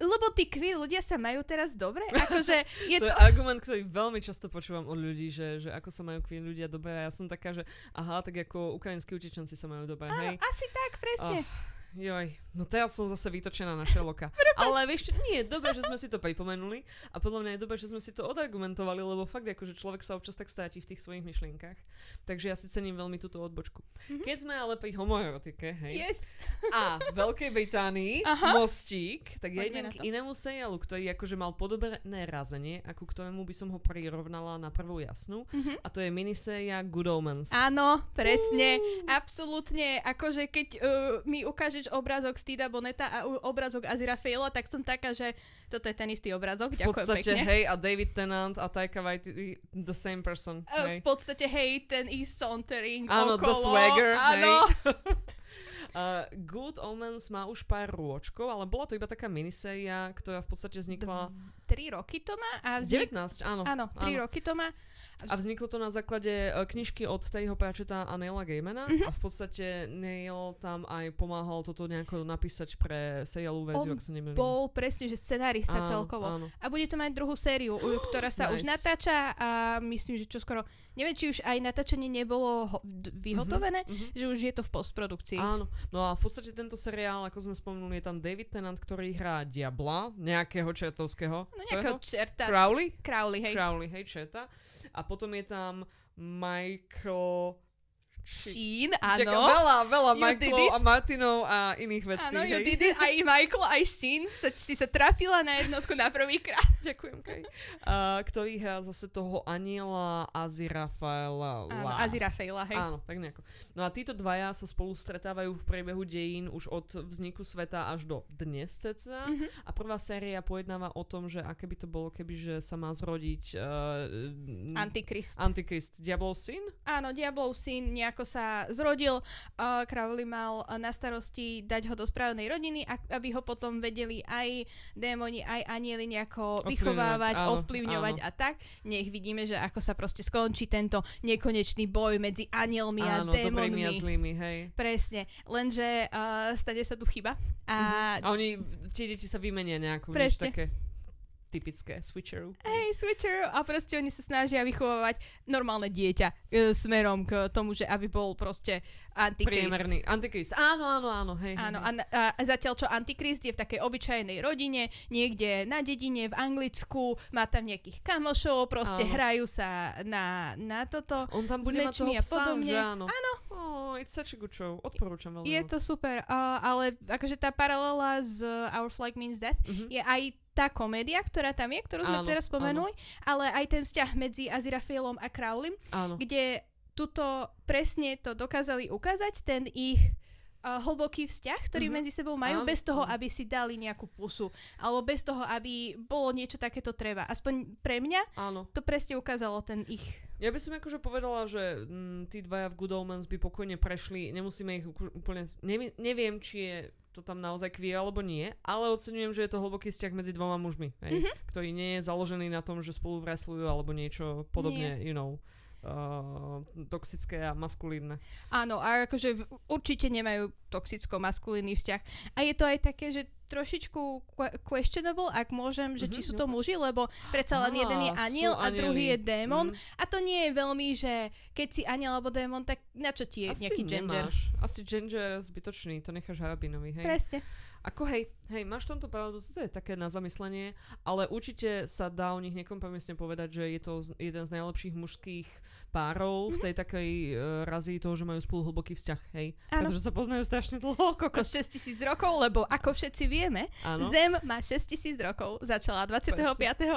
lebo tí queer ľudia sa majú teraz dobre? Akože je to to... je argument, ktorý veľmi často počúvam od ľudí, že, že ako sa majú queer ľudia dobre a ja som taká, že aha, tak ako ukrajinskí utečenci sa majú dobre, Áno, hej. asi tak, presne. Joj, no teraz som zase vytočená na Sherlocka. Ale vieš nie, je dobré, že sme si to pripomenuli a podľa mňa je dobré, že sme si to odargumentovali, lebo fakt akože človek sa občas tak stráti v tých svojich myšlienkach. Takže ja si cením veľmi túto odbočku. Mhm. Keď sme ale pri homoerotike, hej, Yes. a Veľkej Británii, Aha. mostík, tak ja idem k inému seriálu, ktorý akože mal podobné razenie, ako ktorému by som ho prirovnala na prvú jasnú. Mhm. A to je miniséria Good Omens. Áno, presne. Absolútne. Akože keď uh, mi ukážeš obrázok Stida Boneta a obrázok Azirafaela, tak som taká, že toto je ten istý obrázok. v Ďakujem podstate, pekne. hej, a David Tennant a Taika Waititi, the same person. Uh, hej. v podstate, hej, ten is sauntering Áno, okolo. the swagger, Áno. hej. Uh, Good Omens má už pár rôčkov, ale bola to iba taká miniséria, ktorá v podstate vznikla... Tri roky to má a vznik... 19, áno. Áno, tri roky to má. A vzniklo to na základe uh, knižky od Terryho Pratchetta a Neila Gaimana Mhm. a v podstate Neil tam aj pomáhal toto nejako napísať pre seriálovú verziu, ak sa nemýlim. Bol presne, že scenárista Áno, celkovo. Áno. A bude to mať druhú sériu, ktorá sa už Nice. natáča a myslím, že čoskoro, neviem, či už aj natáčanie nebolo ho- d- vyhotovené, Mhm. že už je to v postprodukcii. Áno, no a v podstate tento seriál, ako sme spomenuli, je tam David Tennant, ktorý hrá Diabla, nejakého čertovského. No nejakého Ktorého? čerta. Crowley? Crowley, hej. Crowley, hej, četa. A potom je tam Michael Sheen, Čaká, áno. veľa, veľa You did Michaelov a Martinov a iných vecí. Áno, you hej. did it. Aj Michael, aj Sheen sa, si sa trafila na jednotku na prvýkrát. Ďakujem, Kaj. Uh, ktorý hrá zase toho aniela Azirafaela. Áno, Azirafaela, hej. Áno, tak nejako. No a títo dvaja sa spolu stretávajú v priebehu dejín už od vzniku sveta až do dnes ceca. Mhm. A prvá séria pojednáva o tom, že aké by to bolo, keby že sa má zrodiť uh, Antikrist. Antikrist. Diablov syn? Áno, Diablov syn nejako sa zrodil. Uh, Crowley mal na starosti dať ho do správnej rodiny, aby ho potom vedeli aj démoni, aj anieli nejako Ovplyvňovať, vychovávať, áno, ovplyvňovať áno. a tak. Nech vidíme, že ako sa proste skončí tento nekonečný boj medzi anielmi a Áno, a démonmi. zlými, hej. Presne. Lenže uh, stane sa tu chyba. A A oni, tie deti sa vymenia nejako, vieš, Presne. také typické switcheroo. Hej, Switcher a proste oni sa snažia vychovávať normálne dieťa e, smerom k tomu, že aby bol proste antikrist. Priemerný. Antikrist. Áno, áno, áno, hej. Áno, hej, a, a zatiaľ čo Antikrist je v takej obyčajnej rodine, niekde na dedine v Anglicku, má tam nejakých kamošov, proste Áno. hrajú sa na, na toto. On tam bude mať toho psa, podobne. že áno? Áno. Oh, it's such a good show. Odporúčam veľmi Je moc. to super, uh, ale akože tá paralela z Our Flag Means Death Mhm. je aj tá komédia, ktorá tam je, ktorú sme Áno, teraz spomenuli, ale aj ten vzťah medzi Aziraphilom a Crowleym, Áno. kde tuto presne to dokázali ukázať, ten ich uh, hlboký vzťah, ktorý Mhm. medzi sebou majú, Áno, bez toho, áno. aby si dali nejakú pusu, alebo bez toho, aby bolo niečo takéto treba. Aspoň pre mňa Áno. to presne ukázalo ten ich... Ja by som akože povedala, že mm, tí dvaja v Good Omens by pokojne prešli, nemusíme ich úplne... Nevi- neviem, či je to tam naozaj kvie alebo nie, ale oceňujem, že je to hlboký vzťah medzi dvoma mužmi, hej? Mhm. ktorý nie je založený na tom, že spolu wrestlujú alebo niečo podobne, you know, uh, toxické a maskulínne. Áno, a akože určite nemajú toxicko-maskulínny vzťah. A je to aj také, že trošičku que- questionable, ak môžem, že či Mhm, sú no to muži, lebo predsa len jeden je aniel a druhý je démon. Mm. A to nie je veľmi, že keď si aniel alebo démon, tak na čo ti je Asi nejaký gender? nemáš. Asi gender zbytočný, to necháš Harabinovi, hej? Presne. Ako hej, hej, máš v tomto pravdu, toto je také na zamyslenie, ale určite sa dá o nich nekompromisne povedať, že je to z, jeden z najlepších mužských párov v tej takej uh, razii toho, že majú spolu hlboký vzťah, hej. Áno. Pretože sa poznajú strašne dlho. Kokos 6000 rokov, lebo ako všetci vieme, Áno. Zem má 6000 rokov, začala 25.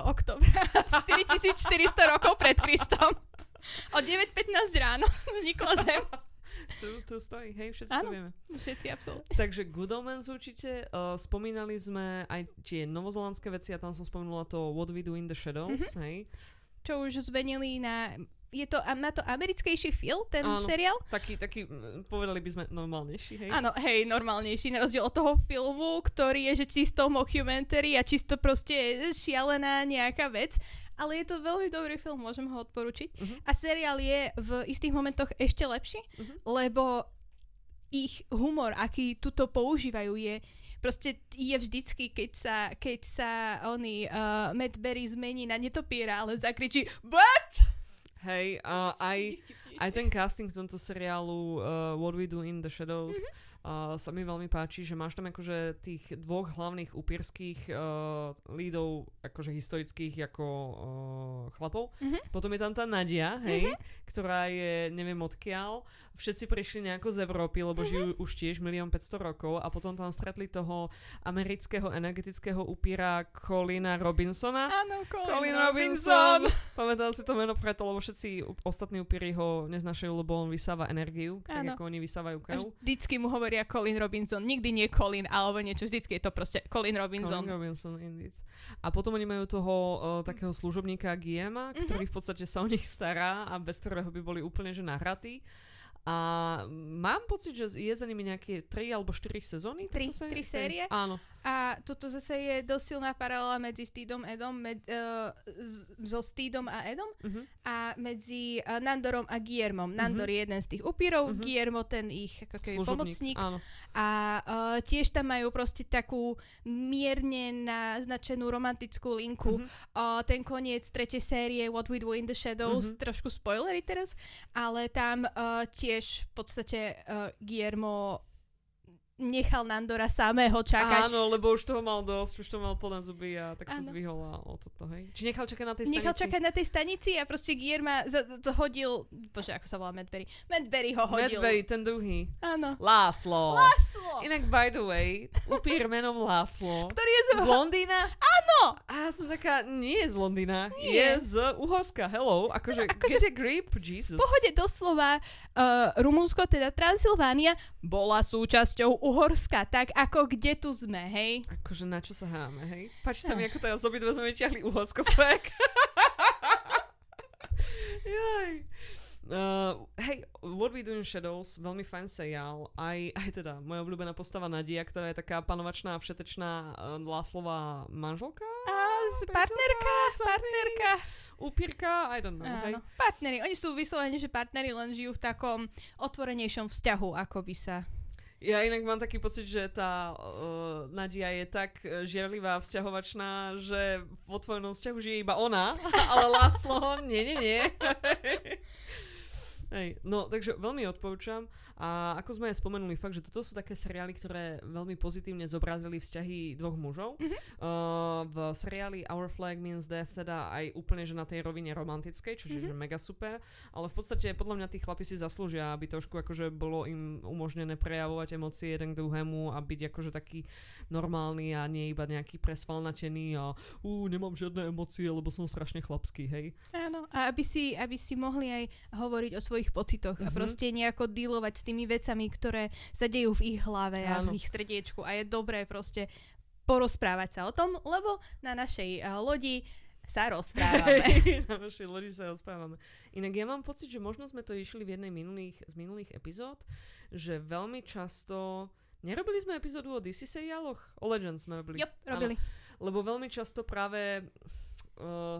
oktobra, 4400 rokov pred Kristom. O 9.15 ráno vznikla Zem. Tu, tu stojí, hej, všetci Áno. to vieme. Všetci absolútne. Takže Good Omens určite. Uh, spomínali sme aj tie novozelandské veci a tam som spomenula to What We Do in the Shadows, Mhm. hej. Čo už zmenili na... Je to, má to americkejší feel, ten Áno. seriál? Taký, taký, mm, povedali by sme normálnejší, hej. Áno, hej, normálnejší, na rozdiel od toho filmu, ktorý je že čisto mockumentary a čisto proste šialená nejaká vec. Ale je to veľmi dobrý film, môžem ho odporučiť. Mhm. A seriál je v istých momentoch ešte lepší, Mhm. lebo ich humor, aký tuto používajú, je proste je vždycky, keď sa, keď sa oný uh, Matt Berry zmení na netopiera, ale zakričí BUT! Hej, a aj, aj ten casting v tomto seriálu uh, What We Do in the Shadows Mhm. uh, sa mi veľmi páči, že máš tam akože tých dvoch hlavných upírských uh, lídov, akože historických ako uh, chlapov. Mhm. Potom je tam tá Nadia, hej, ktorá je neviem odkiaľ. Všetci prišli nejako z Európy, lebo Mhm. žijú už tiež 1 500 rokov a potom tam stretli toho amerického energetického upíra Colina Robinsona. Áno, Colin, Colin Robinson. Robinson! Pamätám si to meno preto, lebo všetci ostatní upíry ho neznašajú, lebo on vysáva energiu, tak Áno. ako oni vysávajú krv. vždycky mu hovoria Colin Robinson. Nikdy nie Colin alebo niečo. Vždycky je to proste Colin Robinson. Colin Robinson, indeed. A potom oni majú toho uh, takého služobníka Guillema, Mhm. ktorý v podstate sa o nich stará a bez ktorého by boli úplne že nahratí. A mám pocit, že je za nimi nejaké 3 alebo 4 sezóny? Tri- táto sé- tri tej- série? Áno. A tuto zase je dosť silná paralela medzi Steedom Edom, med, uh, so Steedom a Edom Uh-huh. a medzi uh, Nandorom a Guillermom. Nandor Mhm. je jeden z tých upírov, Mhm. Guillermo ten ich ako keby pomocník. Áno. A uh, tiež tam majú proste takú mierne naznačenú romantickú linku. Mhm. Uh, ten koniec tretej série What We Do in the Shadows, Mhm. trošku spoilery teraz, ale tam uh, tiež v podstate uh, Guillermo nechal Nandora samého čakať. Áno, lebo už toho mal dosť, už to mal plné zuby a tak sa Áno. zdvihol a o toto, hej. Či nechal čakať na tej stanici? Nechal čakať na tej stanici a proste Guillerma za- to hodil, bože, ako sa volá Madberry. Madberry ho hodil. Medvej, ten druhý. Áno. Láslo. Láslo! Inak, by the way, upír menom Láslo. Ktorý je z... Z Londýna? Áno! A ja som taká, nie je z Londýna, Nie. je z Uhorska, hello. Akože, Akože- get a grip, Jesus. Pohode doslova uh, Rumunsko, teda Transylvánia, bola súčasťou Uhorska, tak ako kde tu sme, hej? Akože na čo sa háme, hej? Páči sa mi, ako teraz obidve sme vyťahli Uhorsko svek. Jaj. Uh, hej, What We Do in Shadows, veľmi fajn seriál. Aj, aj teda, moja obľúbená postava Nadia, ktorá je taká panovačná, všetečná uh, Láslová manželka? A partnerka, something. partnerka. Upírka? I don't know, hej. Partneri. Oni sú vyslovene, že partneri len žijú v takom otvorenejšom vzťahu, ako by sa... Ja inak mám taký pocit, že tá uh, Nadia je tak uh, žiarlivá, vzťahovačná, že v otvorenom vzťahu žije iba ona, ale Láslo, nie, nie, nie. Hej, no takže veľmi odporúčam a ako sme aj spomenuli fakt, že toto sú také seriály, ktoré veľmi pozitívne zobrazili vzťahy dvoch mužov. Mhm. Uh, v seriáli Our Flag Means Death teda aj úplne, že na tej rovine romantickej, čo je Mhm. mega super, ale v podstate podľa mňa tí chlapi si zaslúžia, aby trošku akože bolo im umožnené prejavovať emócie jeden k druhému a byť akože taký normálny a nie iba nejaký presvalnatený a ú, nemám žiadne emócie, lebo som strašne chlapský, hej. Áno, a aby si, aby si mohli aj hovoriť o svojich pocitoch a Mhm. proste nejako dealovať s tými vecami, ktoré sa dejú v ich hlave a Áno. v ich srdiečku a je dobré proste porozprávať sa o tom, lebo na našej uh, lodi sa rozprávame. Na našej lodi sa rozprávame. Inak ja mám pocit, že možno sme to išli v jednej minulých, z minulých epizód, že veľmi často... Nerobili sme epizódu o DC seriáloch? O Legends sme robili. jo, robili. Lebo veľmi často práve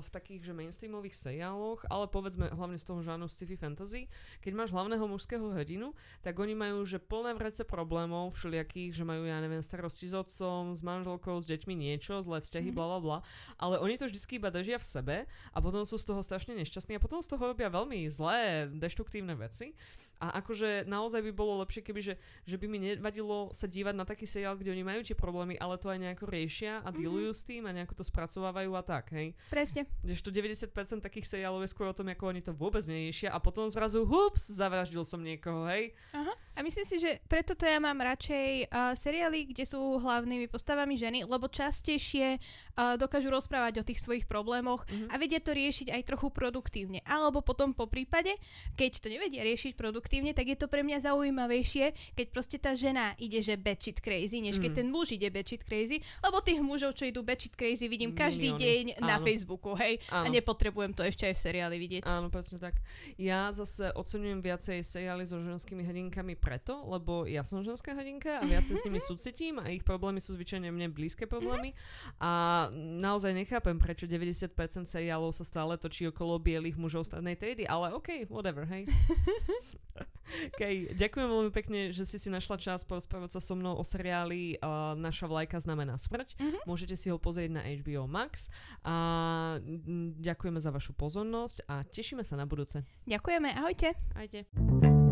v takých, že mainstreamových seriáloch, ale povedzme hlavne z toho žánru sci-fi fantasy, keď máš hlavného mužského hrdinu, tak oni majú, že plné vrece problémov všelijakých, že majú, ja neviem, starosti s otcom, s manželkou, s deťmi niečo, zlé vzťahy, Mhm. bla bla bla, ale oni to vždycky iba držia v sebe a potom sú z toho strašne nešťastní a potom z toho robia veľmi zlé, deštruktívne veci. A akože naozaj by bolo lepšie, keby, že, že by mi nevadilo sa dívať na taký seriál, kde oni majú tie problémy, ale to aj nejako riešia a Mhm. dealujú s tým a nejako to spracovávajú a tak, hej. Presne. Kdežto 90% takých seriálov je skôr o tom, ako oni to vôbec neriešia a potom zrazu, hups, zavraždil som niekoho, hej. Aha. A myslím si, že preto to ja mám radšej uh, seriály, kde sú hlavnými postavami ženy, lebo častejšie uh, dokážu rozprávať o tých svojich problémoch Mhm. a vedia to riešiť aj trochu produktívne. Alebo potom po prípade, keď to nevedia riešiť produktívne, tak je to pre mňa zaujímavejšie, keď proste tá žena ide, že batshit crazy, než keď Mhm. ten muž ide batshit crazy, lebo tých mužov, čo idú batshit crazy, vidím každý Milióny. deň na Áno. Facebooku, hej, a Áno. nepotrebujem to ešte aj v seriáli vidieť. Áno, presne tak. Ja zase oceňujem viacej seriály so ženskými hrdinkami preto, lebo ja som ženská hrdinka a viacej s nimi súcitím a ich problémy sú zvyčajne mne blízke problémy a naozaj nechápem, prečo 90% seriálov sa stále točí okolo bielých mužov strednej triedy, ale OK, whatever, hej. OK, ďakujem veľmi pekne, že si si našla čas porozprávať sa so mnou o seriáli uh, Naša vlajka znamená smrť. Mhm. Môžete si ho pozrieť na HBO Max a ďakujeme za vašu pozornosť a tešíme sa na budúce. Ďakujeme, ahojte. Ajde.